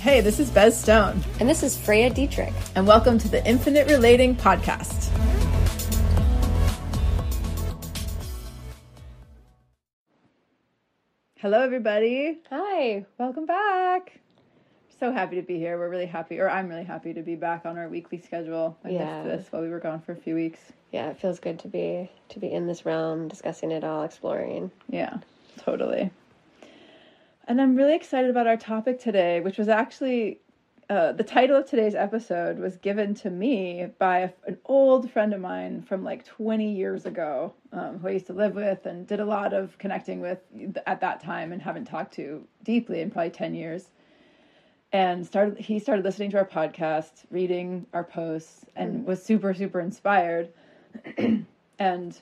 Hey, this is Bez Stone, And this is Freya Dietrich. and welcome to the Infinite Relating Podcast. Hello, everybody. Hi. Welcome back. So happy to be here. We're really happy, or I'm really happy to be back on our weekly schedule. I Yeah. missed this while we were gone for a few weeks. Yeah, it feels good to be to be in this realm, discussing it all, exploring. Yeah, totally. And I'm really excited about our topic today, which was actually uh, the title of today's episode was given to me by a, an old friend of mine from like 20 years ago, um, who I used to live with and did a lot of connecting with at that time and haven't talked to deeply in probably 10 years. And started he started listening to our podcast, reading our posts, and was super super inspired, and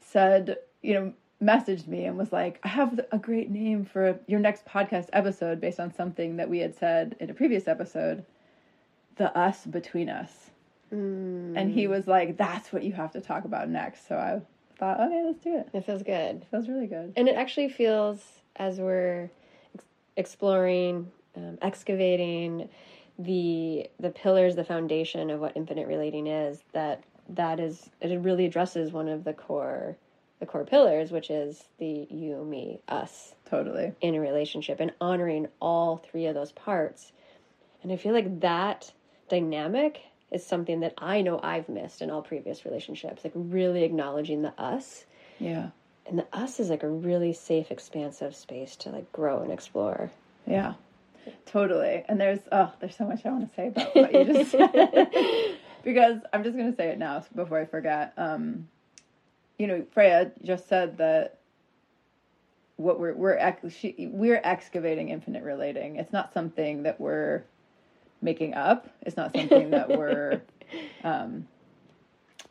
said, you know, messaged me and was like, I have a great name for your next podcast episode based on something that we had said in a previous episode the us between us. And he was like, that's what you have to talk about next. So I thought, okay, let's do it. It feels good. Feels really good. And it actually feels as we're ex- exploring, um, excavating the the pillars, the foundation of what infinite relating is, that that is it really addresses one of the core the core pillars, which is the you, me, us. Totally. in a relationship and honoring all three of those parts. And I feel like that dynamic is something that I know I've missed in all previous relationships, like really acknowledging the us. Yeah. And the us is like a really safe, expansive space to like grow and explore. Yeah. Totally. And there's oh, there's so much I want to say about what you just said. because I'm just gonna say it now before I forget. Um, you know, Freya just said that what we're we're ex- she, we're excavating infinite relating. It's not something that we're making up. It's not something that we're um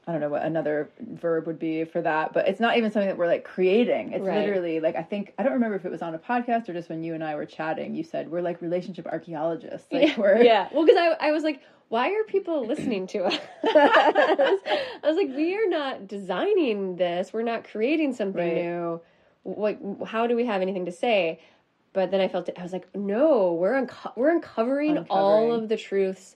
I don't know what another verb would be for that, but it's not even something that we're like creating. It's Right. literally like I think I don't remember if it was on a podcast or just when you and I were chatting. You said we're like relationship archaeologists. Like we're yeah. Well, because I, I was like, why are people listening to us? I was like, we are not designing this. We're not creating something Right. new. What? How do we have anything to say? But then I felt it. I was like, no, we're unco- we're uncovering, all of the truths,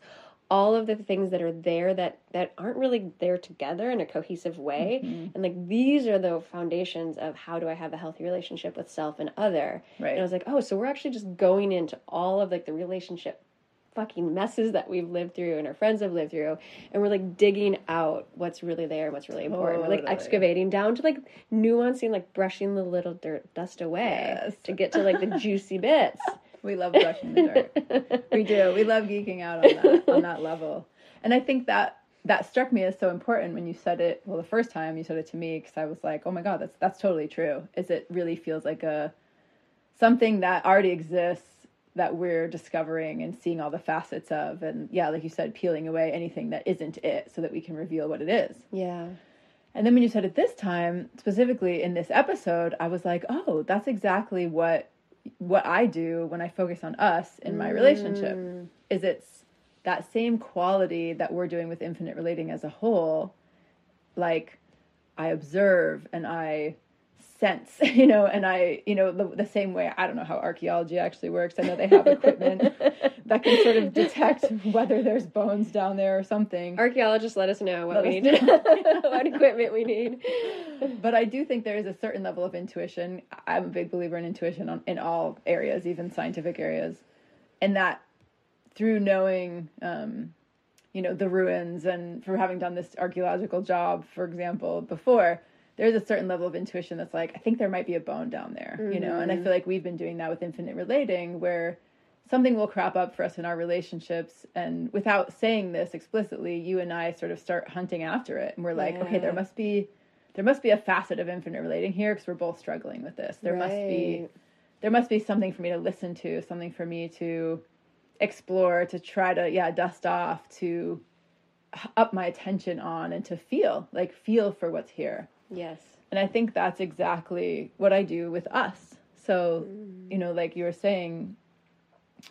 all of the things that are there that that aren't really there together in a cohesive way. Mm-hmm. And like these are the foundations of how do I have a healthy relationship with self and other. Right. And I was like, oh, so we're actually just going into all of like the relationship fucking messes that we've lived through and our friends have lived through and we're like digging out what's really there and what's really important we're like excavating down to like nuancing like brushing the little dirt dust away Yes. to get to like the juicy bits We love brushing the dirt. we do. We love geeking out on that on that level. And I think that that struck me as so important when you said it. Well, the first time you said it to me, because I was like, "Oh my god, that's that's totally true." Is it really feels like a something that already exists that we're discovering and seeing all the facets of, and yeah, like you said, peeling away anything that isn't it, so that we can reveal what it is. yeah And then when you said it this time, specifically in this episode, I was like, "Oh, that's exactly what what I do when I focus on us in my relationship. Mm. Is it's that same quality that we're doing with infinite relating as a whole. Like I observe and I sense, you know, and I, you know, the, the same way. I don't know how archaeology actually works. I know they have equipment that can sort of detect whether there's bones down there or something. archaeologists let us know what Let we need what equipment we need but I do think there is a certain level of intuition. I'm a big believer in intuition on, in all areas, even scientific areas, and that through knowing, um, you know, the ruins and for having done this archaeological job, for example, before, there's a certain level of intuition that's like, I think there might be a bone down there, you know, and I mm-hmm. feel like we've been doing that with infinite relating, where something will crop up for us in our relationships. And without saying this explicitly you and i sort of start hunting after it and we're like okay there must be there must be a facet of infinite relating here because we're both struggling with this. There must be there must be something for me to listen to something for me to explore to try to yeah dust off to up my attention on and to feel like feel for what's here yes and I think that's exactly what I do with us. So, you know, like you were saying,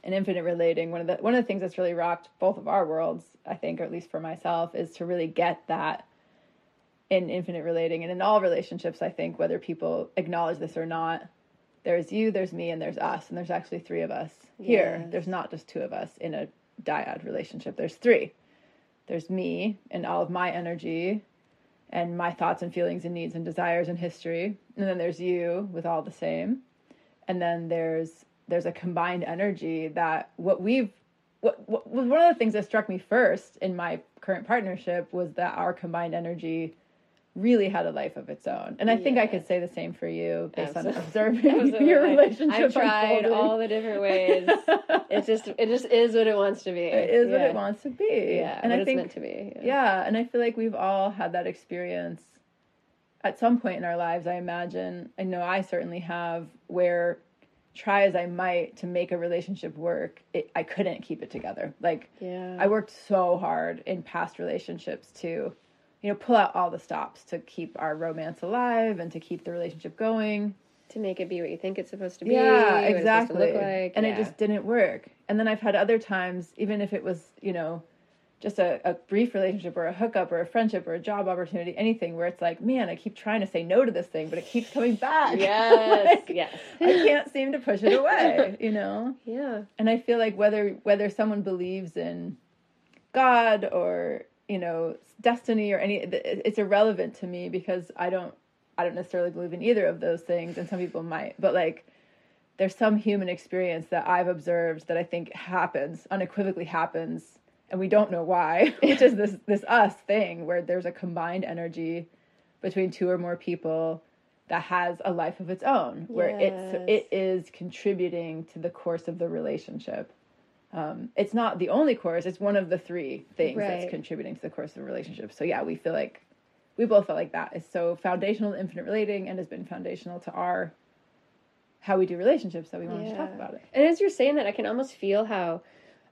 in infinite relating, one of the one of the things that's really rocked both of our worlds, I think, or at least for myself, is to really get that in infinite relating and in all relationships, I think, whether people acknowledge this or not, there's you, there's me, and there's us, and there's actually three of us here. Yes. There's not just two of us in a dyad relationship. There's three. There's me and all of my energy and my thoughts and feelings and needs and desires and history. And then there's you with all the same. And then there's there's a combined energy that what we've what, what was one of the things that struck me first in my current partnership was that our combined energy really had a life of its own. And I think I could say the same for you based on observing Absolutely. your relationship. I've tried unfolding. all the different ways. It just it just is what it wants to be. it is what it wants to be. Yeah, and I it's think meant to be. Yeah. yeah, and I feel like we've all had that experience at some point in our lives, I imagine. I know I certainly have where try as I might to make a relationship work, it, I couldn't keep it together. Like Yeah. I worked so hard in past relationships to, you know, pull out all the stops to keep our romance alive and to keep the relationship going. to make it be what you think it's supposed to be. Yeah, what it's to exactly. look like. and yeah. it just didn't work. And then I've had other times, even if it was, you know, just a, a brief relationship or a hookup or a friendship or a job opportunity, anything where it's like, man, I keep trying to say no to this thing, but it keeps coming back. Yes. Like, yes. I can't seem to push it away, you know? Yeah. And I feel like whether whether someone believes in God or, you know, destiny or any it's irrelevant to me because I don't I don't necessarily believe in either of those things and some people might. But like there's some human experience that I've observed that I think happens, unequivocally happens, and we don't know why, which is this this us thing where there's a combined energy between two or more people that has a life of its own, where it's it is contributing to the course of the relationship. Um, it's not the only course; it's one of the three things Right. that's contributing to the course of the relationship. So yeah, we feel like we both felt like that is so foundational to infinite relating and has been foundational to our how we do relationships that we wanted to talk about it. And as you're saying that, I can almost feel how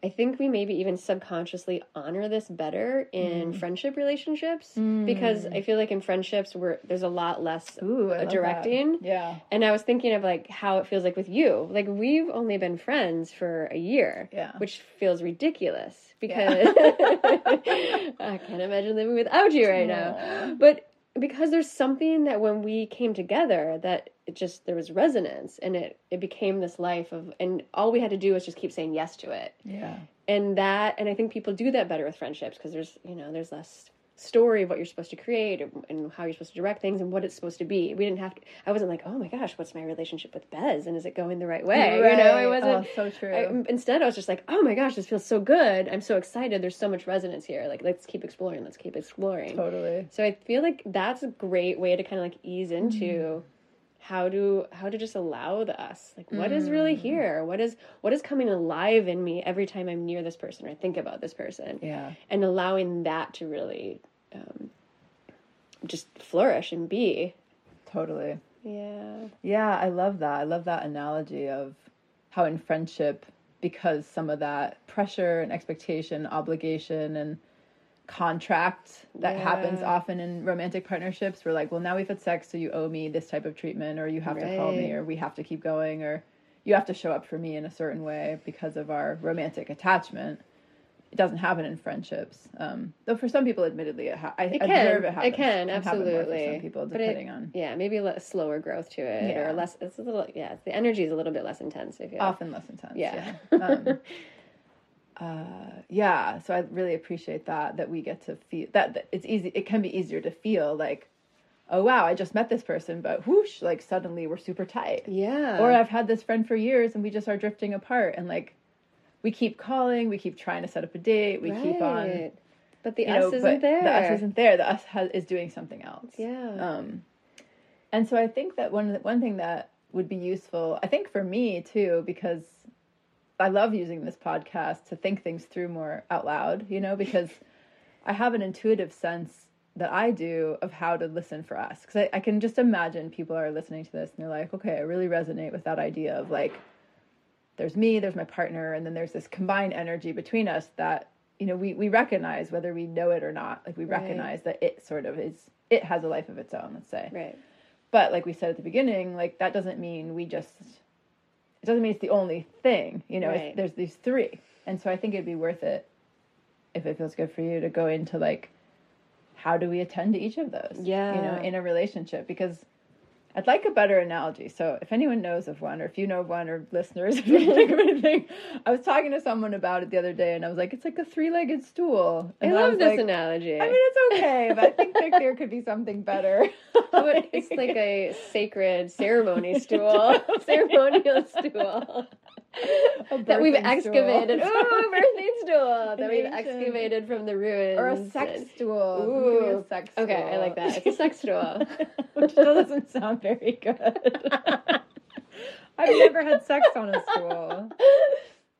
I think we maybe even subconsciously honor this better in Mm. friendship relationships because I feel like in friendships where there's a lot less Ooh, directing. that. Yeah, And I was thinking of like how it feels like with you. Like we've only been friends for a year, Yeah. which feels ridiculous because I can't imagine living without you right now. But because there's something that when we came together that it just there was resonance and it it became this life of and all we had to do was just keep saying yes to it. yeah, And that and I think people do that better with friendships because there's, you know, there's less story of what you're supposed to create and- how you're supposed to direct things and what it's supposed to be. We didn't have to I wasn't like, "Oh my gosh, what's my relationship with Bez and is it going the right way?" You know, I wasn't Oh, so true. I, instead, I was just like, "Oh my gosh, this feels so good! I'm so excited. There's so much resonance here. Like, let's keep exploring. Let's keep exploring." totally. So I feel like that's a great way to kind of like ease into Mm-hmm. How to how to just allow the us. Like, what is really Mm. here? What is what is coming alive in me every time I'm near this person or think about this person, Yeah, and allowing that to really um, just flourish and be. totally. Yeah. Yeah, I love that. I love that analogy of how in friendship, because some of that pressure and expectation, obligation, and contract that happens often in romantic partnerships, we're like, well, now we've had sex, so you owe me this type of treatment, or you have to call me, or we have to keep going, or you have to show up for me in a certain way because of our romantic attachment. It doesn't happen in friendships, um, though. For some people, admittedly, it ha- I It can. observe it It can, happen more for absolutely. some people, But it- depending on Yeah, maybe a slower growth to it, Yeah. or less. It's a little. Yeah, the energy is a little bit less intense. I feel. often less intense. Yeah. Yeah. Um, uh, yeah. So I really appreciate that that we get to feel that, that it's easy. It can be easier to feel like, oh wow, I just met this person, but whoosh, like suddenly we're super tight. Yeah. Or I've had this friend for years and we just are drifting apart, and like we keep calling, we keep trying to set up a date, we keep on. But the us know, isn't there. the us isn't there. The us has, is doing something else. Yeah. Um, and so I think that one one thing that would be useful, I think for me too, because I love using this podcast to think things through more out loud, you know, because I have an intuitive sense that I do of how to listen for us. Because I, I can just imagine people are listening to this and they're like, okay, I really resonate with that idea of like, there's me, there's my partner, and then there's this combined energy between us that, you know, we, we recognize whether we know it or not. Like, we Right. recognize that it sort of is, it has a life of its own, let's say. right. But like we said at the beginning, like that doesn't mean we just it doesn't mean it's the only thing. You know, Right. there's these three. And so I think it'd be worth it if it feels good for you to go into like how do we attend to each of those? Yeah. You know, in a relationship because I'd like a better analogy. So if anyone knows of one, or if you know of one, or listeners, if you think of anything, I was talking to someone about it the other day, and I was like, it's like a three-legged stool. I And love was this like, analogy. I mean, it's okay, but I think there, there could be something better. It's like a sacred ceremony stool, ceremonial stool that we've birthing stool. excavated. Ooh, birthing stool that we've excavated from the ruins. or a sex stool. Be a sex stool. Okay, I like that. It's a sex stool. Which still doesn't sound very good. I've never had sex on a stool.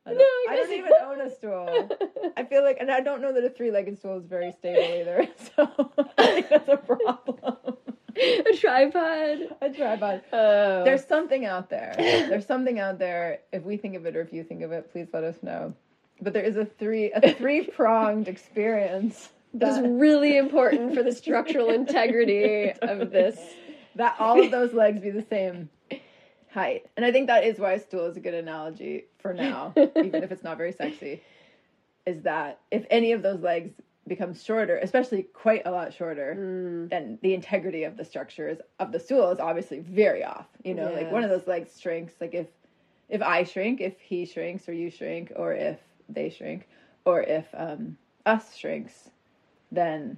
I don't, No, I I don't even own a stool. I feel like, and I don't know that a three-legged stool is very stable either. So I think that's a problem. a tripod. A tripod. Oh, There's something out there. There's something out there. If we think of it or if you think of it, please let us know. But there is a three a three pronged experience that is really important for the structural integrity of this. that all of those legs be the same height. And I think that is why a stool is a good analogy for now, even if it's not very sexy. Is that if any of those legs becomes shorter, especially quite a lot shorter, Mm, then the integrity of the structure is, of the stool is obviously very off. You know, like one of those legs shrinks. Like if if I shrink, if he shrinks, or you shrink, or if they shrink, or if um, us shrinks, then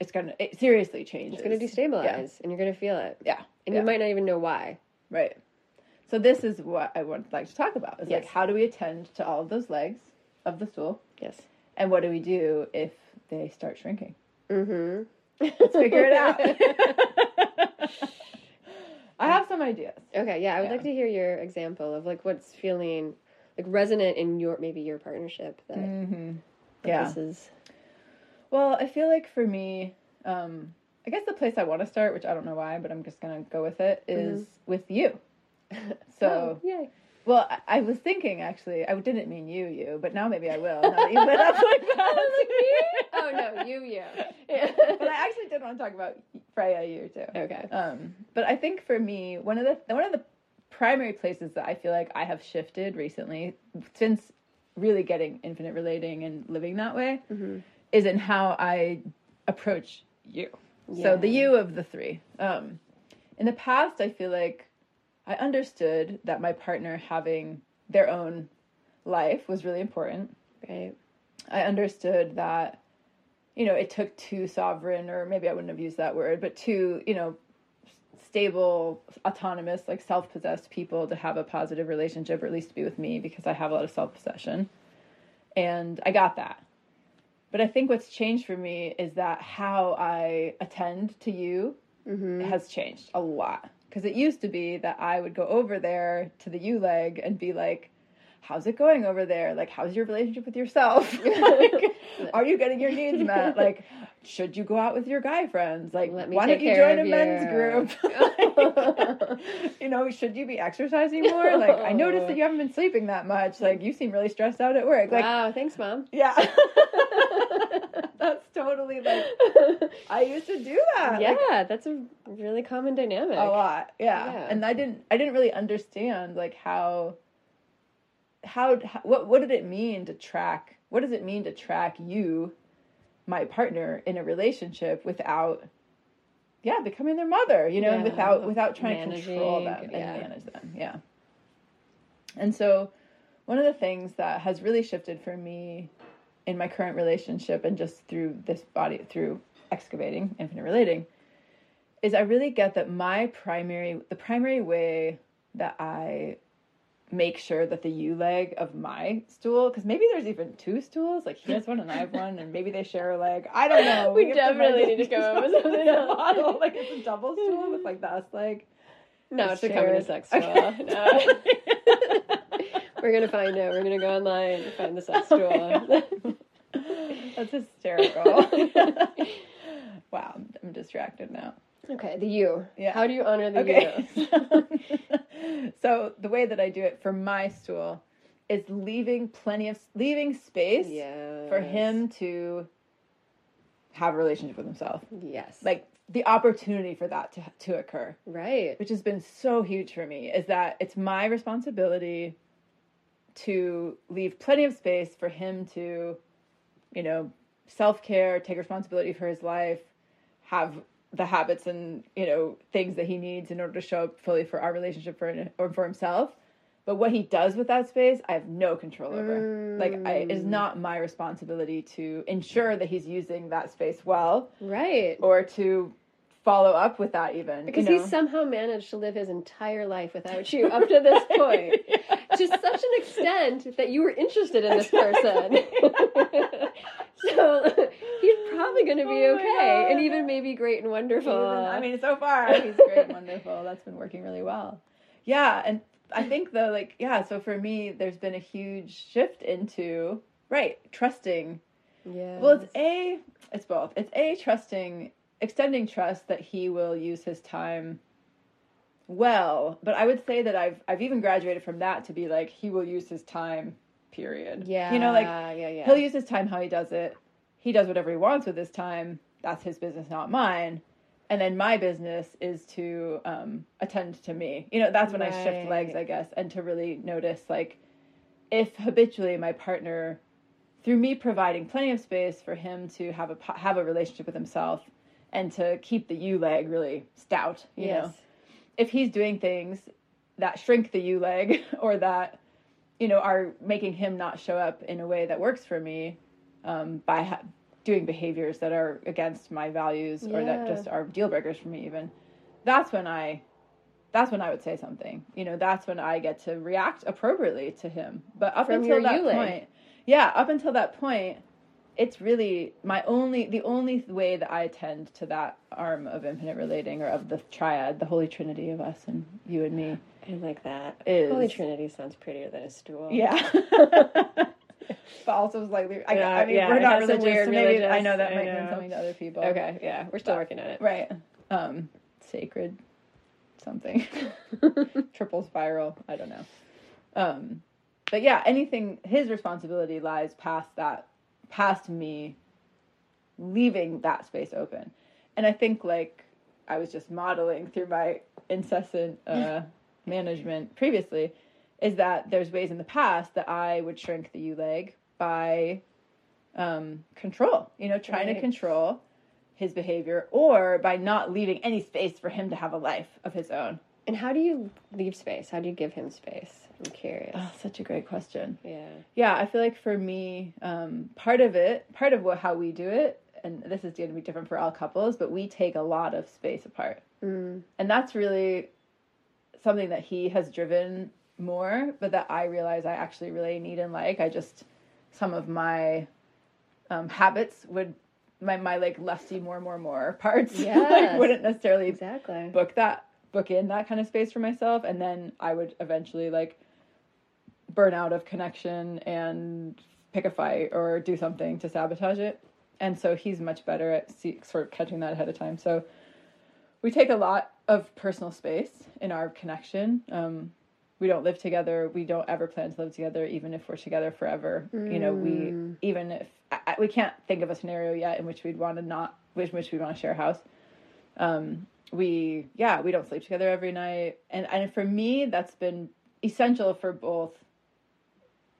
it's gonna it seriously changes. it's going to destabilize, and you're going to feel it, Yeah, and yeah. you might not even know why. right. So this is what I would like to talk about. Is like how do we attend to all of those legs of the stool, Yes. And what do we do if they start shrinking? Mm-hmm. Let's figure it out. I have some ideas. Okay, yeah, I would Yeah. like to hear your example of like what's feeling like resonant in your maybe your partnership that Mm-hmm. Yeah. this is. Well, I feel like for me, um, I guess the place I want to start, which I don't know why, but I'm just gonna go with it, is with you. So, oh, yay. Well, I, I was thinking actually, I didn't mean you, you, but now maybe I will. Now that you up like that. oh no, you, you. but I actually did want to talk about Freya, you too. okay. Um, but I think for me, one of the one of the primary places that I feel like I have shifted recently, since really getting infinite relating and living that way, Mhm. is in how I approach you. So the you of the three. Um, in the past, I feel like I understood that my partner having their own life was really important. Right. I understood that, you know, it took two sovereign, or maybe I wouldn't have used that word, but two, you know, stable, autonomous, like self possessed people to have a positive relationship, or at least to be with me because I have a lot of self possession. And I got that. But I think what's changed for me is that how I attend to you Mm-hmm. has changed a lot. Because it used to be that I would go over there to the U leg and be like, How's it going over there? Like, how's your relationship with yourself? like, are you getting your needs met? Like, should you go out with your guy friends? Like, why don't you join a of men's you. group? you know, should you be exercising more? Like, I noticed that you haven't been sleeping that much. Like, you seem really stressed out at work. Like, wow, thanks, mom. yeah. That's totally like, I used to do that. yeah, Like, that's a really common dynamic. a lot yeah. Yeah. and i didn't i didn't really understand like how how, how what what did it mean to track what does it mean to track you my partner in a relationship without yeah becoming their mother you know Yeah, without without trying to control managing, them and yeah. manage them yeah and so one of the things that has really shifted for me in my current relationship and just through this body through excavating infinite relating is I really get that my primary the primary way that I make sure that the U leg of my stool because maybe there's even two stools like he has one and I have one and maybe they share a leg I don't know We have definitely find need to come up with something in a else. model like it's a double stool with like the us leg no, It's it's becoming a shared. sex tool. Okay. No. We're gonna find out. We're gonna go online and find the sex oh tool. that's hysterical wow I'm distracted now okay, the you. Yeah. How do you honor the Okay. you? so the way that I do it for my stool is leaving plenty of leaving space Yes. for him to have a relationship with himself. Yes. Like the opportunity for that to to occur, right. which has been so huge for me, is that it's my responsibility to leave plenty of space for him to, you know, self care, take responsibility for his life, have the habits and you know things that he needs in order to show up fully for our relationship for or for himself. But what he does with that space, I have no control over. Like, I, it is Mm. not my responsibility to ensure that he's using that space well, Right. or to follow up with that even. Because you know? he somehow managed to live his entire life without you up to this point. To such an extent that you were interested in this person. so he's probably going to be Oh okay. And even maybe great and wonderful. Even- I mean, so far he's great, and wonderful. That's been working really well. Yeah, and I think though, like, yeah. So for me, there's been a huge shift into right trusting. yeah. Well, it's a, it's both. It's a trusting, extending trust that he will use his time well. But I would say that I've I've even graduated from that to be like he will use his time. Period. yeah. You know, like yeah, yeah. He'll use his time how he does it. He does whatever he wants with his time. That's his business, not mine. And then my business is to um, attend to me. You know, that's when I shift legs, I guess, and to really notice like if habitually my partner, through me providing plenty of space for him to have a have a relationship with himself and to keep the U leg really stout, you yes. know, if he's doing things that shrink the U leg or that you know are making him not show up in a way that works for me um, by ha- doing behaviors that are against my values or that just are deal breakers for me even. That's when i that's when i would say something. You know that's when i get to react appropriately to him. But up From until that point yeah up until that point it's really my only the only way that i attend to that arm of infinite relating or of the triad the holy trinity of us and you and me I like that. Is- Holy Trinity sounds prettier than a stool. yeah but also slightly I, Yeah, I mean yeah, we're not religious weird so maybe i know that I might mean know. something to other people Okay, yeah. We're still working on it. right um sacred something triple spiral i don't know um but yeah anything his responsibility lies past that past me leaving that space open and i think like i was just modeling through my incessant uh management previously is that there's ways in the past that i would shrink the u leg by um control you know trying to control his behavior or by not leaving any space for him to have a life of his own And how do you leave space? How do you give him space? I'm curious. oh such a great question yeah. yeah i feel like for me um, part of it part of what how we do it and this is going to be different for all couples but we take a lot of space apart Mm. and that's really something that he has driven more but that i realize i actually really need and like. I just some of my um, habits would my my like lusty more more more parts like Yes. wouldn't necessarily Exactly. book that book in that kind of space for myself. And then i would eventually like burn out of connection and pick a fight or do something to sabotage it. And so he's much better at see, sort of catching that ahead of time. So we take a lot of personal space in our connection. Um, we don't live together we don't ever plan to live together even if we're together forever. You know we Mm. even if I, we can't think of a scenario yet in which we'd want to not in which we want to share a house. Um, we yeah we don't sleep together every night. And and for me that's been essential for both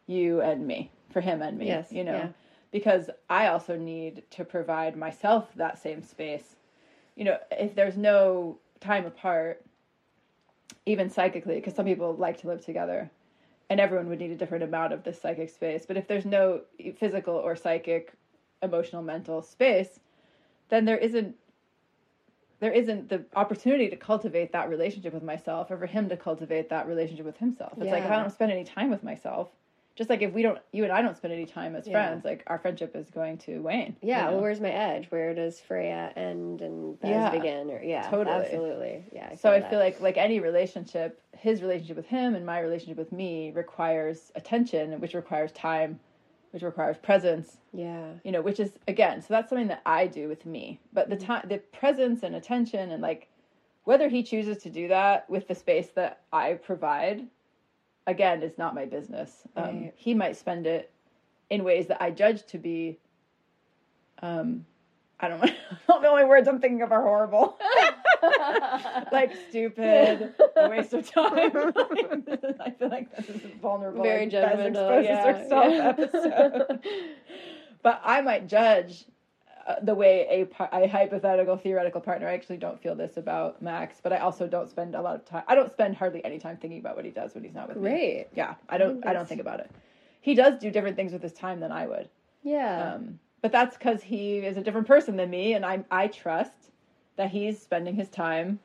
you and me for him and me Yes, you know? yeah. because i also need to provide myself that same space. You know if there's no time apart even psychically because some people like to live together and everyone would need a different amount of this psychic space. But if there's no physical or psychic emotional mental space then there isn't there isn't the opportunity to cultivate that relationship with myself or for him to cultivate that relationship with himself. It's like if i don't spend any time with myself just like if we don't you and i don't spend any time as Yeah. friends like our friendship is going to wane you Yeah, know? well, where's my edge? Where does Freya end and Bez Yeah, begin? Or yeah, totally. absolutely. Yeah. so I that. feel like like any relationship, his relationship with him and my relationship with me requires attention, which requires time, which requires presence, yeah, you know, which is again, so that's something that I do with me. But the Mm-hmm. time the presence and attention and like whether he chooses to do that with the space that I provide, again, is not my business. Um, Right. he might spend it in ways that I judge to be um I don't know. the only words I'm thinking of are horrible. like stupid, a waste of time. I feel like this is a vulnerable, very judgmental. Yeah, yeah. episode. but I might judge the way a, par- a hypothetical theoretical partner. I actually don't feel this about Max, but I also don't spend a lot of time. I don't spend hardly any time thinking about what he does when he's not with me. Great. Yeah, I don't. think I don't think about it. He does do different things with his time than I would. Yeah. Um, but that's because he is a different person than me, and I I trust that he's spending his time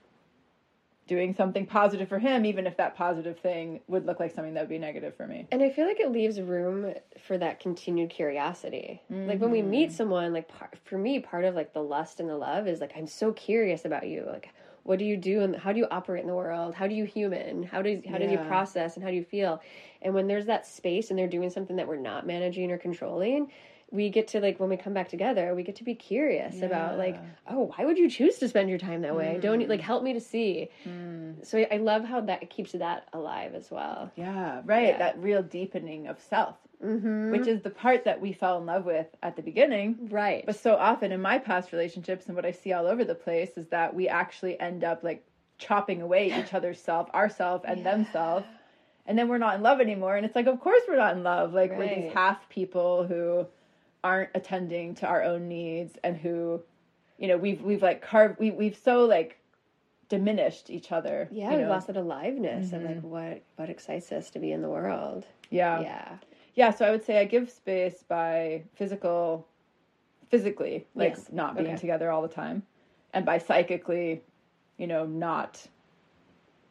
doing something positive for him, even if that positive thing would look like something that would be negative for me. And I feel like it leaves room for that continued curiosity. Like when we mm-hmm. meet someone, like par- for me, part of like the lust and the love is like I'm so curious about you. Like, what do you do and how do you operate in the world? How do you human? How does how do you process and how do you feel? And when there's that space and they're doing something that we're not managing or controlling, we get to like when we come back together, we get to be curious about like, oh, why would you choose to spend your time that way? Don't you like help me to see? So I- love how that keeps that alive as well. Yeah, right. Yeah. That real deepening of self, Mm-hmm. which is the part that we fell in love with at the beginning. Right. But so often in my past relationships and what I see all over the place is that we actually end up like chopping away each other's self, ourself and themselves. And then we're not in love anymore. And it's like, of course we're not in love. Like we're these half people who aren't attending to our own needs and who, you know, we've we've like carved we we've so like diminished each other. yeah, you we've know? lost that aliveness of like what what excites us to be in the world. Yeah. yeah. Yeah, so I would say I give space by physical, physically, like Yes. not being Okay. together all the time, and by psychically, you know, not,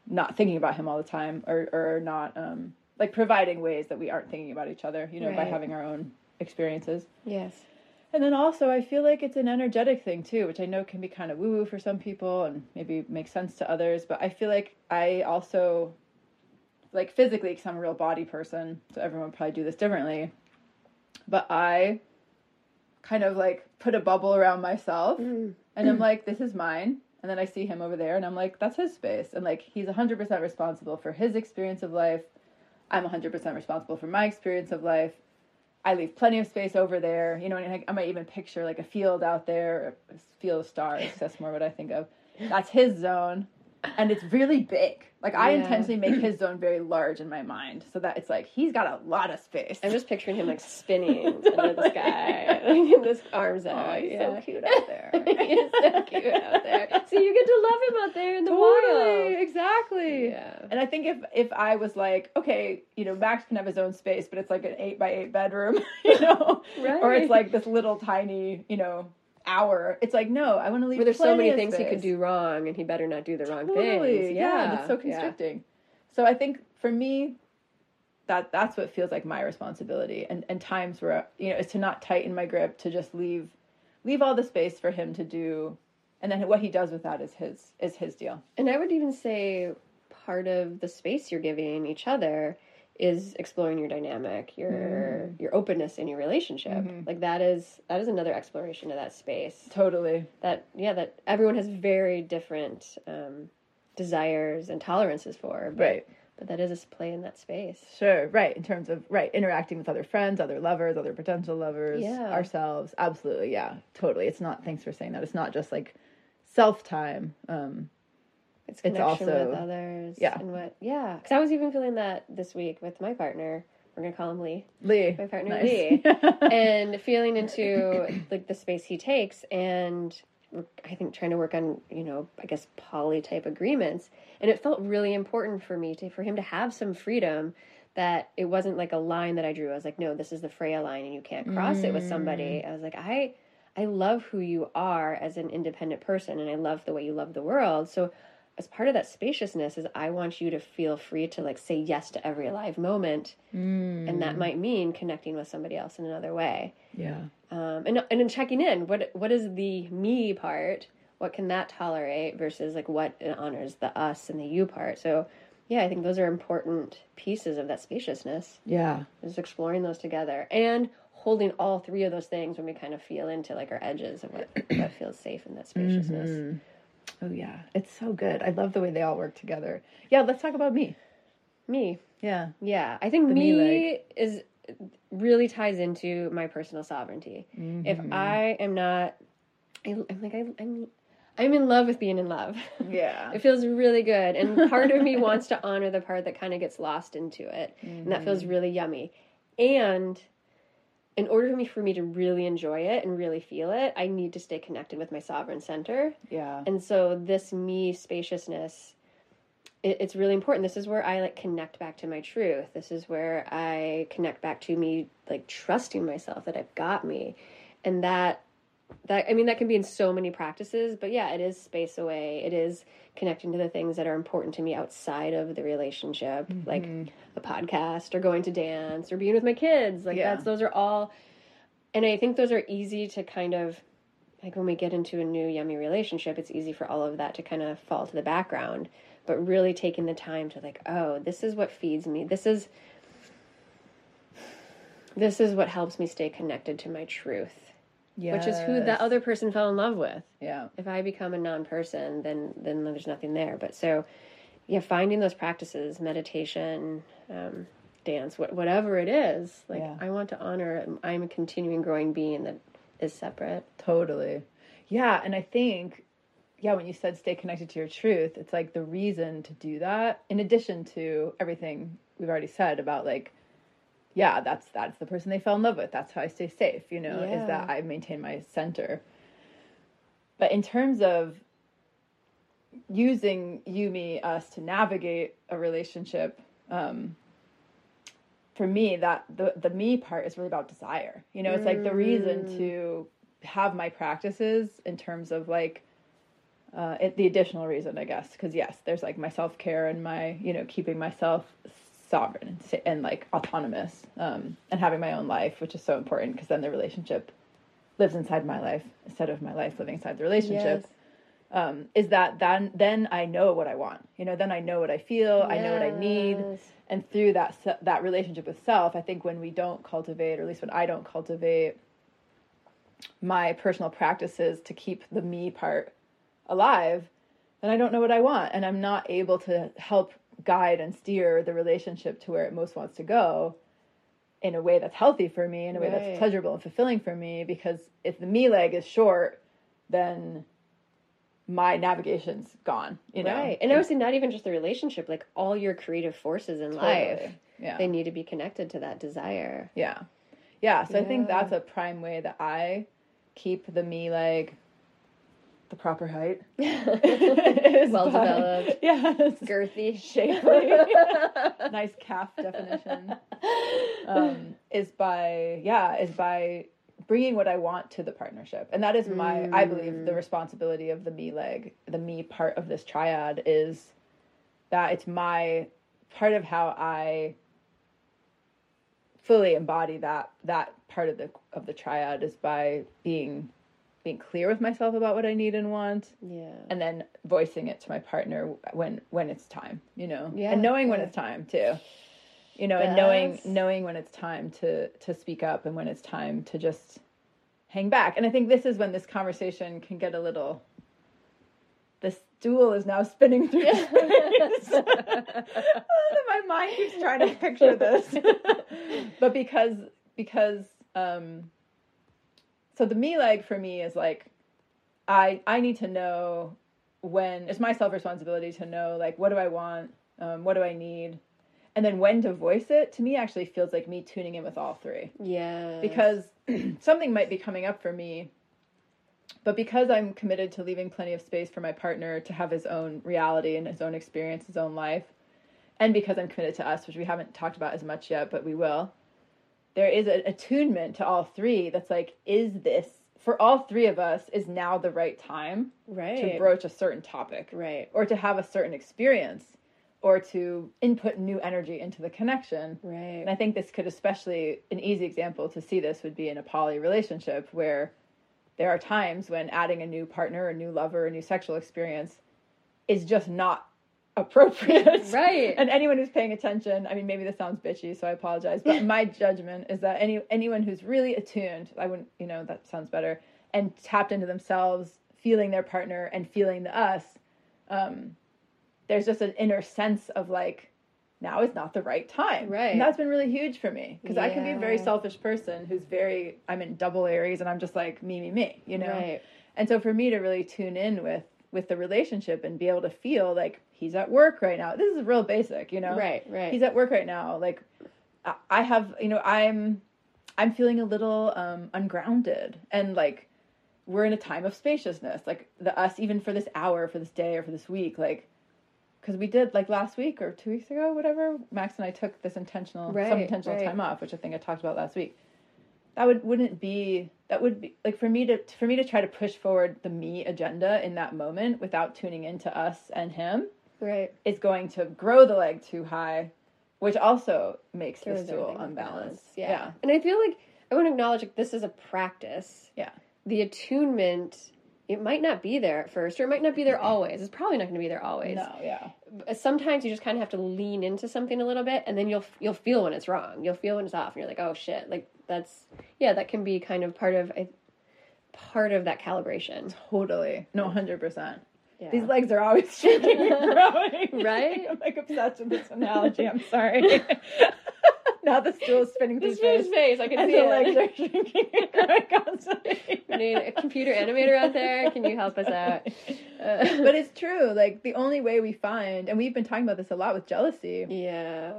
not thinking about him all the time, or or not, um, like providing ways that we aren't thinking about each other, you know, by having our own experiences. Yes. And then also, I feel like it's an energetic thing too, which I know can be kind of woo woo for some people and maybe makes sense to others. But I feel like I also, like physically, because I'm a real body person, so everyone would probably do this differently. But I kind of like put a bubble around myself mm. and I'm like, this is mine. And then I see him over there and I'm like, that's his space. And like, he's 100% responsible for his experience of life. I'm 100% responsible for my experience of life. I leave plenty of space over there. You know, and I, I might even picture like a field out there, a field of stars. That's more what I think of. That's his zone, and it's really big. Like I Yeah. intentionally make his zone very large in my mind, so that it's like he's got a lot of space. I'm just picturing him like spinning under the sky, like in his arms out. Oh, he's yeah. so cute out there. He's so cute out there. So you get to love him out there in the totally, wild. exactly. Yeah. And I think if if I was like, okay, you know, Max can have his own space, but it's like an eight by eight bedroom, you know, or it's like this little tiny, you know, hour. It's like no, I want to leave. Where there's so many things he could do wrong, and he better not do the wrong Totally, things. yeah, Yeah, it's so yeah. constricting. So I think for me, that that's what feels like my responsibility, and and times where you know is to not tighten my grip, to just leave leave all the space for him to do, and then what he does with that is his is his deal. And I would even say part of the space you're giving each other is exploring your dynamic, your Mm. your openness in your relationship. Mm-hmm. Like that is that is another exploration of that space. Totally. That yeah, that everyone has very different um, desires and tolerances for. But, Right. But that is a play in that space. Sure, right. In terms of right interacting with other friends, other lovers, other potential lovers, Yeah. ourselves. Absolutely, yeah, totally. It's not. Thanks for saying that. It's not just like self time. Um, It's It's connection also- with others. yeah. And what yeah. Because I was even feeling that this week with my partner. We're gonna call him Lee. Lee, My partner Nice. Lee. and feeling into like the space he takes and I think trying to work on, you know, I guess poly type agreements. And it felt really important for me to for him to have some freedom that it wasn't like a line that I drew. I was like, no, this is the Freya line and you can't cross it with somebody. Mm. I was like, I I love who you are as an independent person and I love the way you love the world. So as part of that spaciousness is I want you to feel free to like say yes to every alive moment. And that might mean connecting with somebody else in another way yeah, um, and and in checking in, what what is the me part? What can that tolerate versus like what honors the us and the you part? So, yeah, I think those are important pieces of that spaciousness. yeah. Is exploring those together and holding all three of those things when we kind of feel into like our edges of what what feels safe in that spaciousness. Oh yeah, it's so good. I love the way they all work together. Yeah, let's talk about me. Me, Yeah, Yeah, I think The me, me is really ties into my personal sovereignty. If mm-hmm. I am not, I, I'm like I, I'm, I'm in love with being in love. yeah, it feels really good, and part of me wants to honor the part that kind of gets lost into it, and that feels mm-hmm. really yummy. And in order for me for me to really enjoy it and really feel it, I need to stay connected with my sovereign center. Yeah. And so this me spaciousness it, it's really important. This is where I like connect back to my truth. This is where I connect back to me like trusting myself that I've got me. And that that I mean that can be in so many practices, but yeah, it is space away. It is connecting to the things that are important to me outside of the relationship, Mm-hmm. like a podcast or going to dance or being with my kids. Like Yeah. that's those are all and I think those are easy to kind of like when we get into a new yummy relationship, it's easy for all of that to kind of fall to the background. But really taking the time to like, oh, this is what feeds me. This is this is what helps me stay connected to my truth which is who the other person fell in love with. Yeah. If I become a non-person, then then there's nothing there. But so, yeah, finding those practices, meditation, um, dance, what, whatever it is, like Yeah. I want to honor. I'm a continuing, growing being that is separate. Totally. Yeah, and I think yeah, when you said stay connected to your truth, it's like the reason to do that in addition to everything we've already said about like yeah, that's that's the person they fell in love with. That's how I stay safe, you know, is that I maintain my center. But in terms of using you, me, us to navigate a relationship, um, for me, that the the me part is really about desire. You know, it's like the reason to have my practices in terms of like uh, it, the additional reason, I guess, because yes, there's like my self care and my you know keeping myself sovereign and, and like autonomous um, and having my own life, which is so important because then the relationship lives inside my life instead of my life living inside the relationship. Um, is that then then I know what I want, you know, then I know what I feel, I know what I need, and through that that relationship with self, I think when we don't cultivate, or at least when I don't cultivate my personal practices to keep the me part alive, then I don't know what I want, and I'm not able to help guide and steer the relationship to where it most wants to go in a way that's healthy for me, in a way Right. that's pleasurable and fulfilling for me. Because if the me leg is short, then my navigation's gone. You know, Right. And I would say not even just the relationship, like all your creative forces in life, Yeah. they need to be connected to that desire. Yeah. Yeah. So I think that's a prime way that I keep the me leg the proper height. Well by- developed. Yes. Girthy. Shapely. nice calf definition. Um, is by, yeah, is by bringing what I want to the partnership. And that is my, I believe, the responsibility of the me leg, the me part of this triad is that it's my part of how I fully embody that that part of the of the triad is by being being clear with myself about what I need and want. Yeah. and then voicing it to my partner when when it's time you know? Yeah, and knowing when it's time too. You know and knowing knowing when it's time to to speak up and when it's time to just hang back. And i think this is when this conversation can get a little the stool is now spinning through space. my mind keeps trying to picture this. But because because um so the me leg for me is like i i need to know when it's my self responsibility to know like what do i want? Um, what do i need? And then when to voice it to me actually feels like me tuning in with all three. Yeah. because something might be coming up for me but because i'm committed to leaving plenty of space for my partner to have his own reality and his own experience his own life and because i'm committed to us which we haven't talked about as much yet but we will there is an attunement to all three that's like is this for all three of us is now the right time right. to broach a certain topic Right. or to have a certain experience or to input new energy into the connection Right. and I think this could especially an easy example to see this would be in a poly relationship where there are times when adding a new partner, a new lover, a new sexual experience is just not appropriate. Right. And anyone who's paying attention, I mean maybe this sounds bitchy, so I apologize, but my judgment is that any anyone who's really attuned, I wouldn't, you know, that sounds better, and tapped into themselves, feeling their partner and feeling the us, um, there's just an inner sense of like now is not the right time. Right. And that's been really huge for me because I can be a very selfish person who's very, I'm in double Aries and I'm just like me, me, me, you know? Right. And so for me to really tune in with, with the relationship and be able to feel like he's at work right now. This is real basic, you know? Right. Right. He's at work right now. Like I- have, you know, I'm, I'm feeling a little um, ungrounded and like we're in a time of spaciousness. Like the us, even for this hour, for this day, or for this week, like because we did like last week or two weeks ago, whatever. Max and I took this intentional, some intentional right. time off, which I think I talked about last week. That would wouldn't be that would be like for me to for me to try to push forward the me agenda in that moment without tuning into us and him Right. is going to grow the leg too high, which also makes the stool unbalanced. balance. Yeah. And I feel like I want to acknowledge like this is a practice. Yeah. The attunement, it might not be there at first, or it might not be there always. It's probably not going to be there always. No, yeah. Sometimes you just kind of have to lean into something a little bit, and then you'll you'll feel when it's wrong. You'll feel when it's off, and you're like, oh shit, like that's yeah, that can be kind of part of I, part of that calibration. Totally. No, 100%. Yeah. These legs are always shaking and growing. Right? I'm like obsessed with this analogy. I'm sorry. now the stool is spinning through This space. is face. I can And see the it. legs are shrinking and constantly. I need a computer animator out there. Can you help us out? Uh, but it's true. Like the only way we find, and we've been talking about this a lot with jealousy, yeah.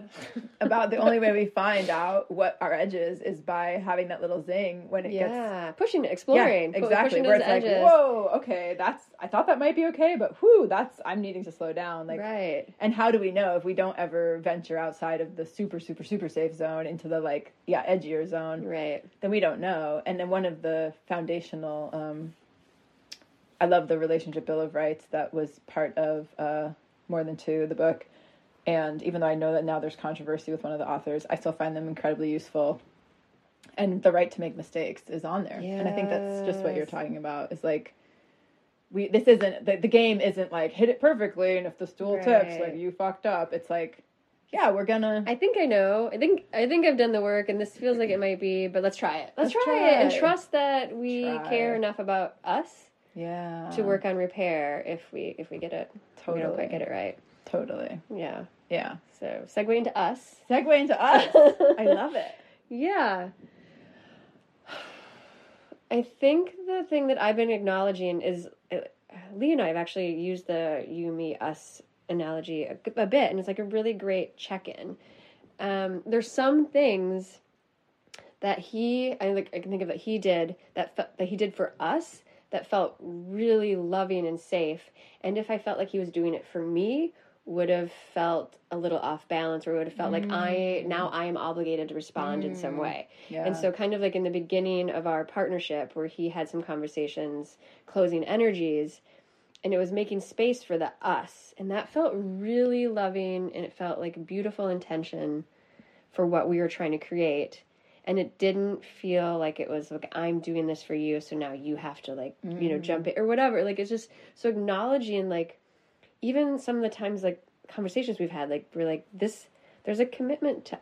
about the only way we find out what our edge is is by having that little zing when it gets Yeah, pushing, exploring, Yeah, exactly. pushing Where it's edges. like, whoa, okay, that's I thought that might be okay, but whoo, that's I'm needing to slow down. Like, right. and how do we know if we don't ever venture outside of the super, super, super safe zone into the like, yeah, edgier zone? Right. Then we don't know. And then one of the foundational, um, I love the relationship bill of rights that was part of uh, more than two, the book. And even though I know that now there's controversy with one of the authors, I still find them incredibly useful. And the right to make mistakes is on there. And I think that's just what you're talking about. Is like we this isn't the, the game isn't like hit it perfectly and if the stool tips like you fucked up. It's like yeah, we're gonna I think I know. I think I think I've done the work, and this feels like it might be. But let's try it. Let's, Let's try, it and trust that we Try. care enough about us yeah to work on repair if we if we get it. if We don't totally quite get it right. totally Yeah. yeah. So segue into us. Segue into us. I love it. Yeah. I think the thing that I've been acknowledging is uh, Lee and I have actually used the you, me, us analogy a, a bit, and it's like a really great check in. Um, there's some things that he, I like, I can think of that he did that fe- that he did for us that felt really loving and safe. And if I felt like he was doing it for me, would have felt a little off balance, or would have felt like I now I am obligated to respond in some way. Yeah. And so, kind of like in the beginning of our partnership, where he had some conversations, closing energies, and it was making space for the us. And that felt really loving and it felt like beautiful intention for what we were trying to create. And it didn't feel like it was like, I'm doing this for you, so now you have to, like, you know, jump mm. it or whatever. Like, it's just so acknowledging, like, even some of the times, like, conversations we've had, like, we're like, this, there's a commitment to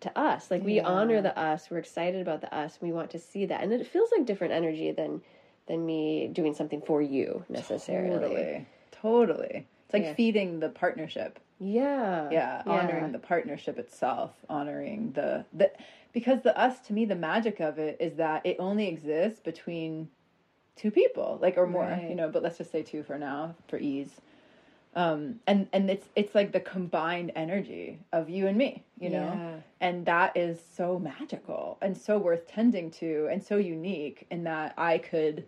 to us. Like we Yeah. honor the us. We're excited about the us. We want to see that, and it feels like different energy than than me doing something for you necessarily. Totally. Totally. It's like Yeah. feeding the partnership. Yeah. Yeah, honoring the partnership itself, honoring the the because the us to me the magic of it is that it only exists between two people, like or more, Right. you know, but let's just say two for now for ease. Um and and it's it's like the combined energy of you and me, you know. Yeah. And that is so magical and so worth tending to and so unique in that I could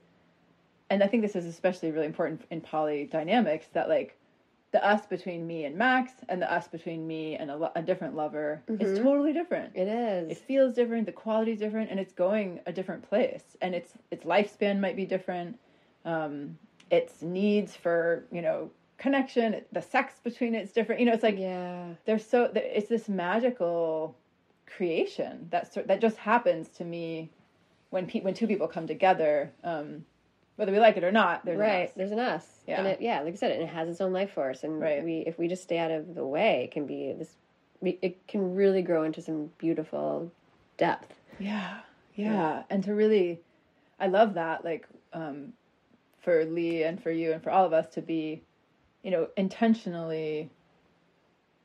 and I think this is especially really important in poly dynamics that like the us between me and Max and the us between me and a, lo- a different lover is totally different. It is. It feels different, the quality's different, and it's going a different place. And its its lifespan might be different. Um, its needs for you know connection, the sex between it's different. You know, it's like yeah. there's so it's this magical creation that sort that just happens to me when pe- when two people come together, um, whether we like it or not. There's an right. us. There's an us. Yeah. And it, yeah, like I said, it has its own life force, and Right. we if we just stay out of the way, it can be this. we- It can really grow into some beautiful depth. Yeah, yeah, and to really, I love that. Like, um, for Lee and for you and for all of us to be, you know, intentionally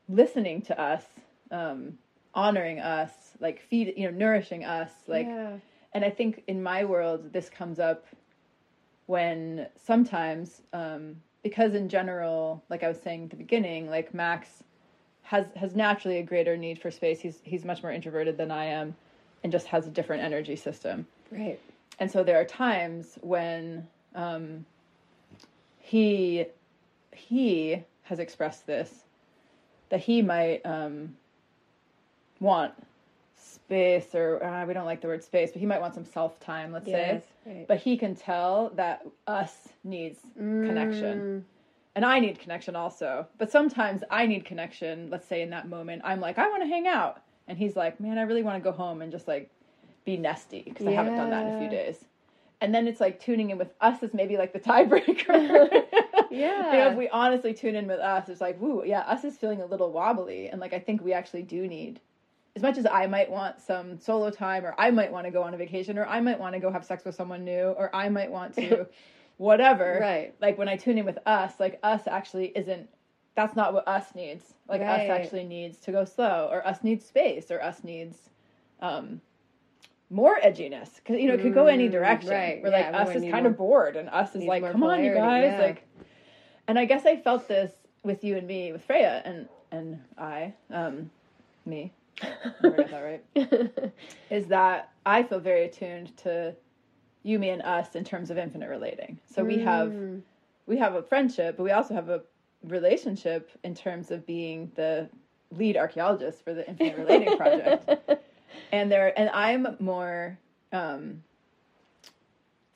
listening to us, um, honoring us, like feed, you know, nourishing us, like. yeah. And I think in my world, this comes up when sometimes, um, because in general, like I was saying at the beginning, like Max has has naturally a greater need for space. He's he's much more introverted than I am, and just has a different energy system. Right. And so there are times when um, he he has expressed this that he might um, want space or uh, we don't like the word space, but he might want some self time, let's Yes. say. Right. But he can tell that us needs connection. And I need connection also. But sometimes I need connection, let's say in that moment, I'm like, I want to hang out. And he's like, man, I really want to go home and just like be nesty because I haven't done that in a few days. And then it's like tuning in with us is maybe like the tiebreaker. Yeah. You know, if we honestly tune in with us, it's like, woo, yeah, us is feeling a little wobbly. And like, I think we actually do need, as much as I might want some solo time, or I might want to go on a vacation, or I might want to go have sex with someone new, or I might want to whatever. Right. Like, when I tune in with us, like, us actually isn't, that's not what us needs. Like, Right. us actually needs to go slow, or us needs space, or us needs, um, more edginess because you know it could go any Mm, direction. right, Where yeah, like us is kind more- of bored, and us is like, come on, you guys, yeah. like. And I guess I felt this with you and me, with Freya and and I, um, me. That right. Is that I feel very attuned to you, me, and us in terms of infinite relating. So we have Mm. we have a friendship, but we also have a relationship in terms of being the lead archaeologist for the Infinite Relating project. And there, and I'm more um,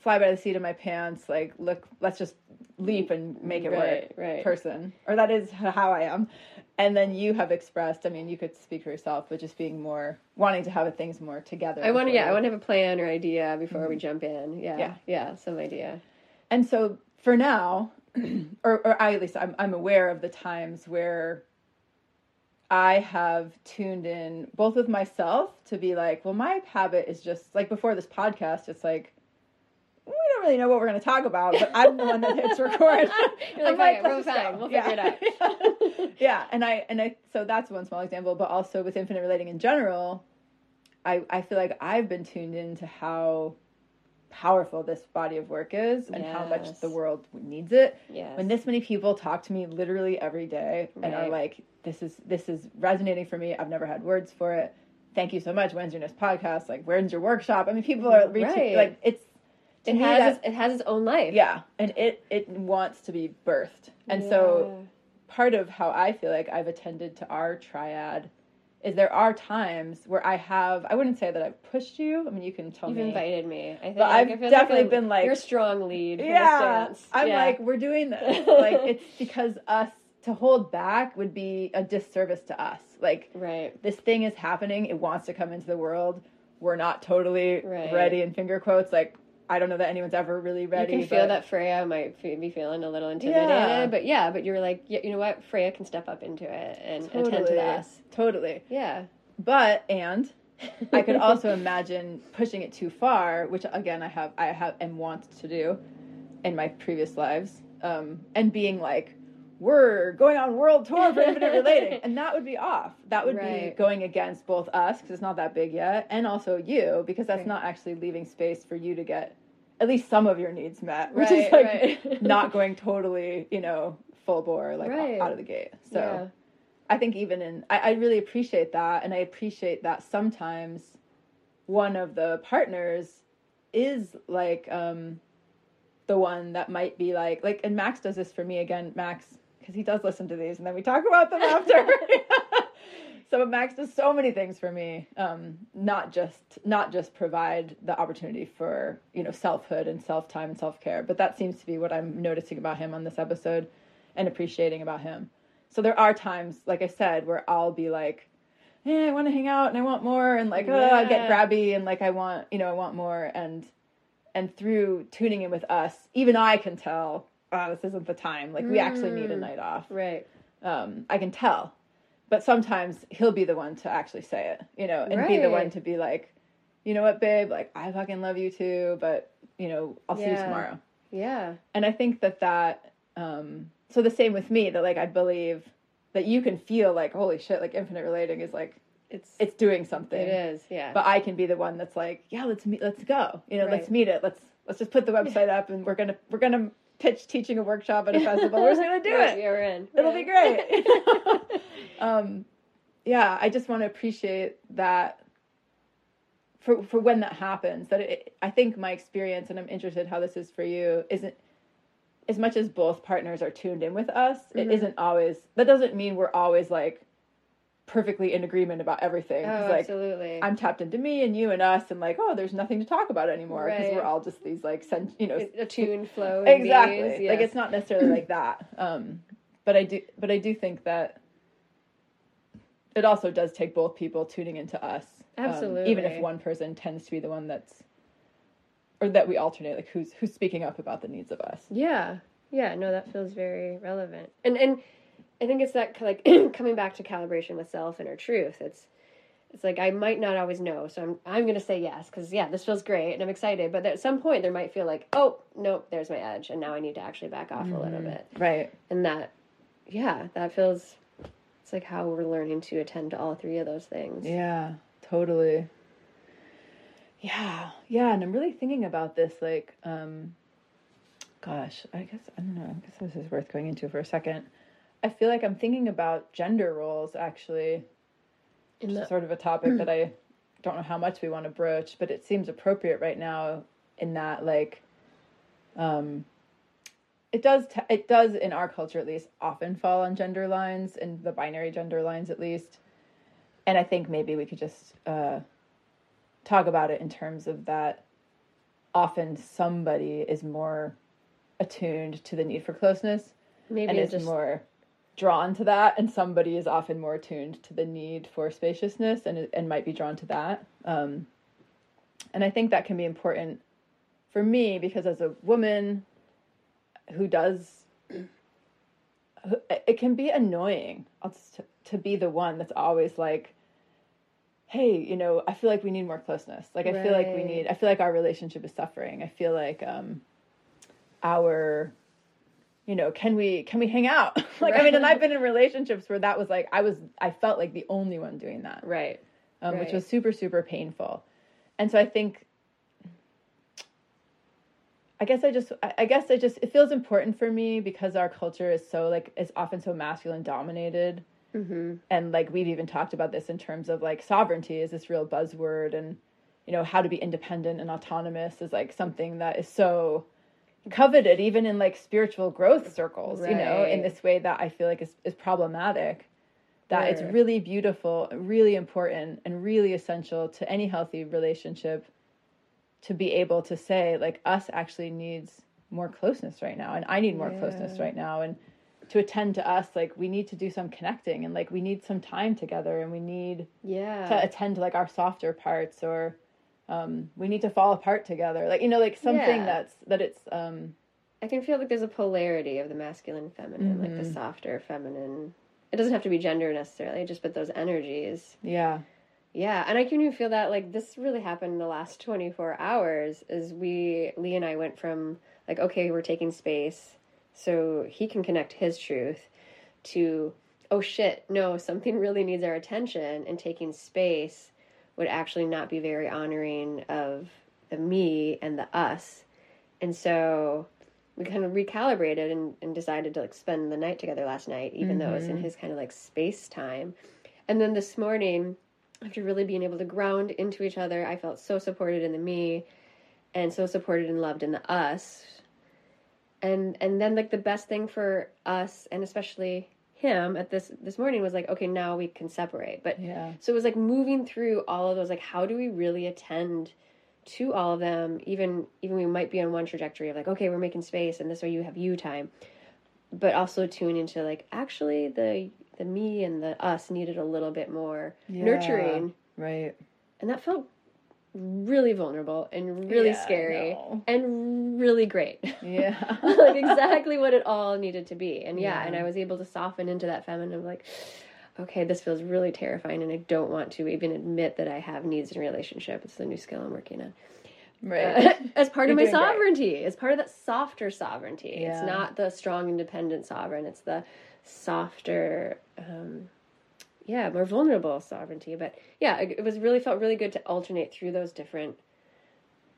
fly by the seat of my pants. Like, look, let's just leap and make it Right, work. right. Person, or that is how I am. And then you have expressed. I mean, you could speak for yourself, but just being more wanting to have things more together. I want to, yeah, I want to have a plan or idea before we mm-hmm. jump in. Yeah, Yeah. yeah, some idea. And so for now, or, or I at least I'm, I'm aware of the times where I have tuned in both with myself to be like, well, my habit is just like before this podcast, it's like, really know what we're going to talk about, but I'm the one that hits record. You're I'm like, "Okay, we're fine. We'll figure it out. yeah, and I and I so that's one small example, but also with infinite relating in general, I I feel like I've been tuned into how powerful this body of work is and how much the world needs it. Yes. When this many people talk to me literally every day and are Right. like, "This is this is resonating for me. I've never had words for it. Thank you so much. When's your next podcast? Like, when's your workshop? I mean, people are reaching Right. like it's it me has that- its, it has its own life. yeah, and it it wants to be birthed, and so part of how I feel like I've attended to our triad is there are times where I have I wouldn't say that I've pushed you. I mean, you can tell me. You've me. invited me. I think But I've definitely a- been like- you're strong lead. yeah. I'm Yeah. like we're doing this. like it's because us to hold back would be a disservice to us. Like right. this thing is happening. It wants to come into the world. We're not totally Right. ready in finger quotes. Like I don't know that anyone's ever really ready. you can feel that Freya might be feeling a little intimidated, Yeah. but yeah, but you're like, yeah, you know what? Freya can step up into it and attend to Totally. us. Totally. Yeah. But and I could also imagine pushing it too far, which again I have I have and want to do in my previous lives, um, and being like, we're going on world tour for infinite relating, and that would be off. That would be going against both us because it's not that big yet, and also you because that's Right. not actually leaving space for you to get at least some of your needs met, which Right, is like right. not going totally, you know, full bore like Right. out of the gate. So. yeah. I think even in I, I really appreciate that and I appreciate that sometimes one of the partners is like um the one that might be like like and Max does this for me again Max because he does listen to these and then we talk about them after. So Max does so many things for me um not just not just provide the opportunity for you know selfhood and self time and self care but that seems to be what I'm noticing about him on this episode and appreciating about him. So there are times, like I said, where I'll be like, "Yeah, I want to hang out and I want more," and like, oh, I get grabby and like I want, you know, I want more, and and through tuning in with us, even I can tell, oh, this isn't the time. Like we actually need a Mm. night off. Right. Um, I can tell, but sometimes he'll be the one to actually say it, you know, and be the one to be like, you know what, babe, like I fucking love you too, but you know, I'll see you tomorrow Yeah. and i think that that um so the same with me that like i believe that you can feel like holy shit like infinite relating is like It's it's doing something it is. Yeah. but i can be the one that's like yeah let's meet let's go you know let's meet it let's let's just put the website up and we're gonna we're gonna pitch teaching a workshop at a festival we're just gonna do it You're in. it'll be great um yeah i just want to appreciate that for for when that happens that it, i think my experience and i'm interested how this is for you isn't as much as both partners are tuned in with us Mm-hmm. it isn't always that doesn't mean we're always like perfectly in agreement about everything. Oh, like absolutely. i'm tapped into me and you and us and like oh there's nothing to talk about anymore because Right. we're all just these like sen- you know a tuned flow. exactly. Like it's not necessarily like that. Um but i do but i do think that it also does take both people tuning into us. Um, even if one person tends to be the one that's or that we alternate like who's who's speaking up about the needs of us. Yeah, yeah, no, that feels very relevant, and and I think it's that like coming back to calibration with self and our truth. It's it's like I might not always know, so I'm I'm gonna say yes because yeah, this feels great and I'm excited. But at some point, there might feel like, oh nope, there's my edge, and now I need to actually back off a little bit, right and that yeah, that feels. It's like how we're learning to attend to all three of those things. yeah totally yeah yeah and i'm really thinking about this like um gosh i guess i don't know i guess this is worth going into for a second i feel like i'm thinking about gender roles actually In the- sort of a topic that I don't know how much we want to broach, but it seems appropriate right now in that like um it does t- it does in our culture at least often fall on gender lines and the binary gender lines at least. And I think maybe we could just uh talk about it in terms of that often somebody is more attuned to the need for closeness Maybe and is just more drawn to that and somebody is often more attuned to the need for spaciousness and and might be drawn to that. Um and i think that can be important for me because as a woman who does it can be annoying I'll to be the one that's always like hey you know i feel like we need more closeness. Like i feel like we need i feel like our relationship is suffering. I feel like um our you know can we can we hang out? Like i mean and i've been in relationships where that was like i was i felt like the only one doing that. Right. um, which was super super painful. And so i think i guess i just I, I guess i just it feels important for me because our culture is so like is often so masculine dominated. Mm-hmm. and like we've even talked about this in terms of like sovereignty is this real buzzword and you know how to be independent and autonomous is like something that is so coveted even in like spiritual growth circles you know in this way that i feel like is, is problematic. That it's really beautiful really important and really essential to any healthy relationship to be able to say like us actually needs more closeness right now and i need more closeness right now and to attend to us like we need to do some connecting and like we need some time together and we need Yeah. to attend to like our softer parts or um we need to fall apart together like you know like something Yeah. that's that it's um I can feel like there's a polarity of the masculine feminine, like Mm-hmm. the softer feminine. It doesn't have to be gender necessarily, just but those energies. yeah Yeah, and I can even feel that like this really happened in the last 24 hours is we Lee and I went from like okay, we're taking space so he can connect his truth to oh shit, no, something really needs our attention and taking space would actually not be very honoring of the me and the us. And so we kind of recalibrated and, and decided to like spend the night together last night, even though it was in mm-hmm. his kind of like space time. And then this morning, after really being able to ground into each other, I felt so supported in the me and so supported and loved in the us. And and then like the best thing for us and especially him at this this morning was like, okay, now we can separate. But yeah. so it was like moving through all of those like how do we really attend to all of them? Even even we might be on one trajectory of like okay we're making space and this way you have you time. But also tune into like actually the the me and the us needed a little bit more Yeah. nurturing. Right. And that felt really vulnerable and really Yeah, scary know. and really great. Yeah. Like exactly what it all needed to be. And yeah, Yeah. and i was able to soften into that feminine like okay this feels really terrifying and i don't want to even admit that i have needs in a relationship. It's the new skill i'm working on. Right. As part of You're my doing great. sovereignty. As part of that softer sovereignty. Yeah. it's not the strong independent sovereign. It's the softer um yeah more vulnerable sovereignty. But yeah it, it was really felt really good to alternate through those different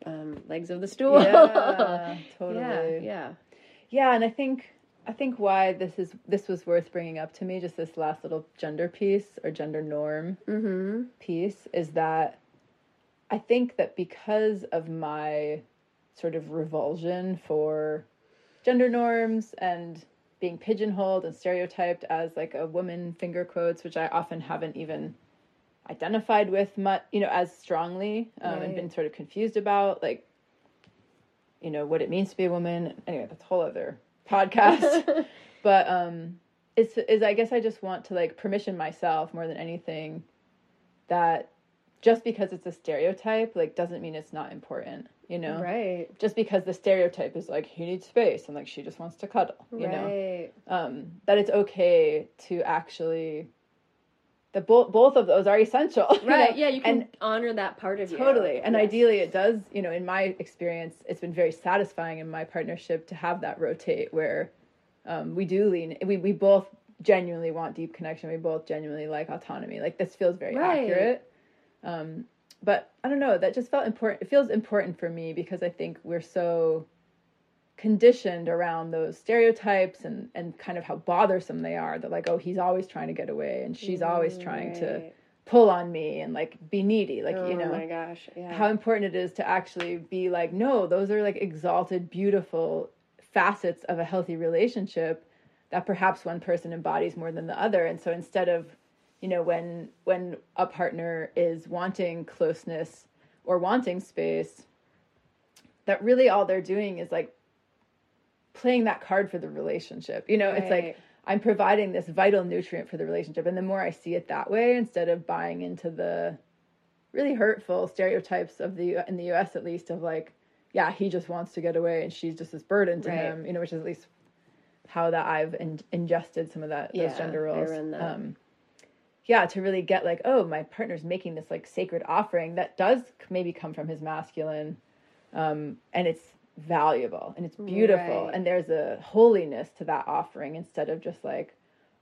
um legs of the stool. Yeah totally. Yeah yeah. Yeah, and I think I think why this is this was worth bringing up to me just this last little gender piece or gender norm mm-hmm. piece is that I think that because of my sort of revulsion for gender norms and being pigeonholed and stereotyped as like a woman finger quotes which i often haven't even identified with much you know as strongly um, and been sort of confused about like you know what it means to be a woman. Anyway that's a whole other podcast. But um it's is i guess i just want to like permission myself more than anything that just because it's a stereotype like doesn't mean it's not important you know right. just because the stereotype is like he needs space and like she just wants to cuddle you know right. um that it's okay to actually the both both of those are essential you Right. know? Yeah, you can and honor that part of you. totally and Yes. ideally it does you know in my experience it's been very satisfying in my partnership to have that rotate where um, we do lean we, we both genuinely want deep connection we both genuinely like autonomy like this feels very Right. accurate um, but i don't know that just felt important it feels important for me because i think we're so conditioned around those stereotypes and and kind of how bothersome they are that like oh he's always trying to get away and she's always mm, trying to pull on me and like be needy like oh you know my gosh. Yeah. how important it is to actually be like no those are like exalted beautiful facets of a healthy relationship that perhaps one person embodies more than the other and so instead of you know when when a partner is wanting closeness or wanting space that really all they're doing is like playing that card for the relationship. You know it's like i'm providing this vital nutrient for the relationship and the more i see it that way instead of buying into the really hurtful stereotypes of the in the US at least of like yeah he just wants to get away and she's just this burden to Right. him you know which is at least how that I've in, ingested some of that those Yeah, gender I roles. um yeah to really get like oh my partner's making this like sacred offering that does maybe come from his masculine um and it's valuable and it's beautiful. Right. and there's a holiness to that offering instead of just like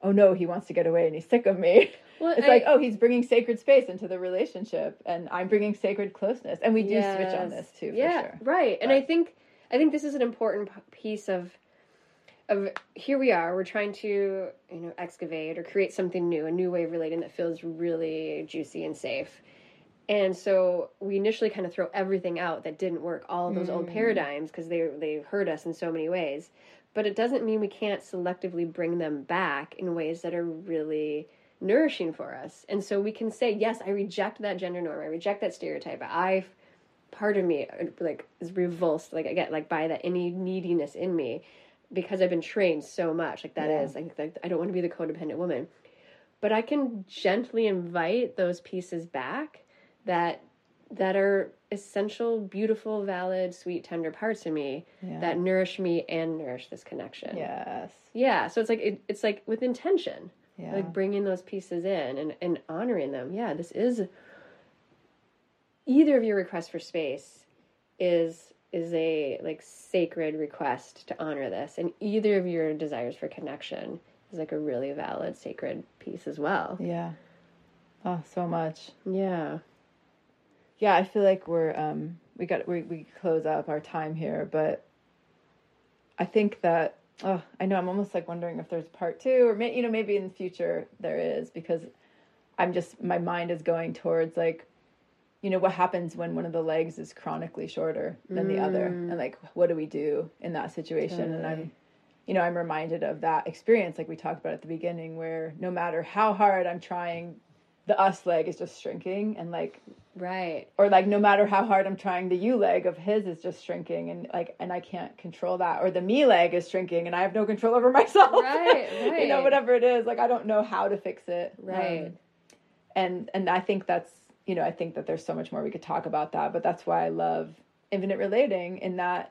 oh no he wants to get away and he's sick of me. Well, it's I- like oh he's bringing sacred space into the relationship and i'm bringing sacred closeness. And we do switch on this too yeah, sure. right. And I think I think this is an important piece of of here we are. We're trying to you know excavate or create something new, a new way of relating that feels really juicy and safe. And so we initially kind of throw everything out that didn't work, all of those old paradigms, because they they hurt us in so many ways. But it doesn't mean we can't selectively bring them back in ways that are really nourishing for us. And so we can say, yes, I reject that gender norm. I reject that stereotype. I part of me uh, like is revulsed like I get like by that any neediness in me because I've been trained so much like that Yeah. is like, like I don't want to be the codependent woman. But I can gently invite those pieces back that that are essential beautiful valid sweet tender parts of me Yeah. that nourish me and nourish this connection. Yes. Yeah so it's like it, it's like with intention. Yeah. Like bringing those pieces in and, and honoring them. Yeah this is either of your requests for space is is a like sacred request to honor this and either of your desires for connection is like a really valid sacred piece as well. Yeah. Oh so much. Yeah. Yeah i feel like we're um we got we, we close up our time here but i think that oh i know i'm almost like wondering if there's part two or may, you know maybe in the future there is because i'm just my mind is going towards like you know what happens when one of the legs is chronically shorter than the other and like what do we do in that situation and i'm you know i'm reminded of that experience like we talked about at the beginning where no matter how hard i'm trying the us leg is just shrinking and like right or like no matter how hard I'm trying, the you leg of his is just shrinking, and like and I can't control that, or the me leg is shrinking, and I have no control over myself. Right, right. you know, whatever it is, like I don't know how to fix it. Right. Um, and and I think that's you know I think that there's so much more we could talk about that, but that's why I love infinite relating in that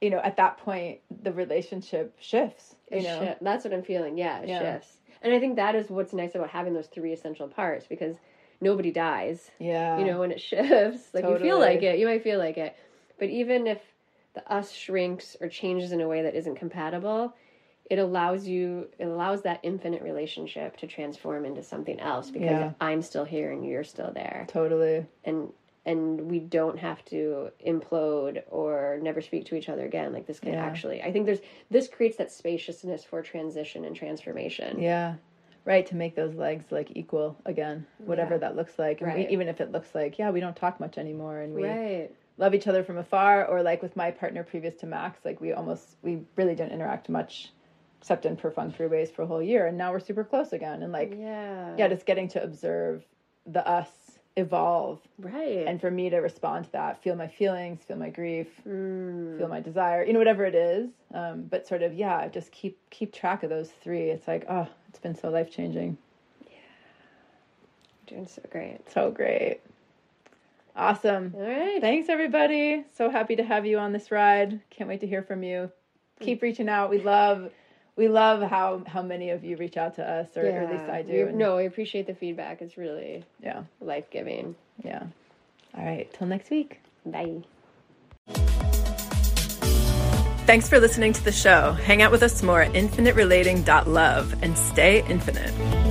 you know at that point the relationship shifts. You It know, shi- that's what i'm feeling. Yeah it Yeah. shifts. And i think that is what's nice about having those three essential parts because nobody dies yeah, you know when it shifts. Like you feel like it. You might feel like it. But even if the us shrinks or changes in a way that isn't compatible it allows you it allows that infinite relationship to transform into something else because Yeah. i'm still here and you're still there totally. and and we don't have to implode or never speak to each other again like this can Yeah. actually i think there's this creates that spaciousness for transition and transformation Yeah. right to make those legs like equal again whatever Yeah. that looks like and we, Right. even if it looks like yeah we don't talk much anymore and we Right. love each other from afar or like with my partner previous to max like we almost we really didn't interact much except in per fun freeways for a whole year and now we're super close again. And like Yeah. yeah just getting to observe the us evolve. Right. and for me to respond to that feel my feelings feel my grief Mm. feel my desire you know whatever it is. Um, but sort of yeah just keep keep track of those three. It's like oh it's been so life changing Yeah, doing so great. so great. Awesome. All right. thanks everybody. So happy to have you on this ride. Can't wait to hear from you. Keep reaching out. We love we love how how many of you reach out to us or, or at least i do We, no, we appreciate the feedback. It's really yeah life giving. yeah all right till next week Bye. Thanks for listening to the show. Hang out with us more at infiniterelating.love and stay infinite.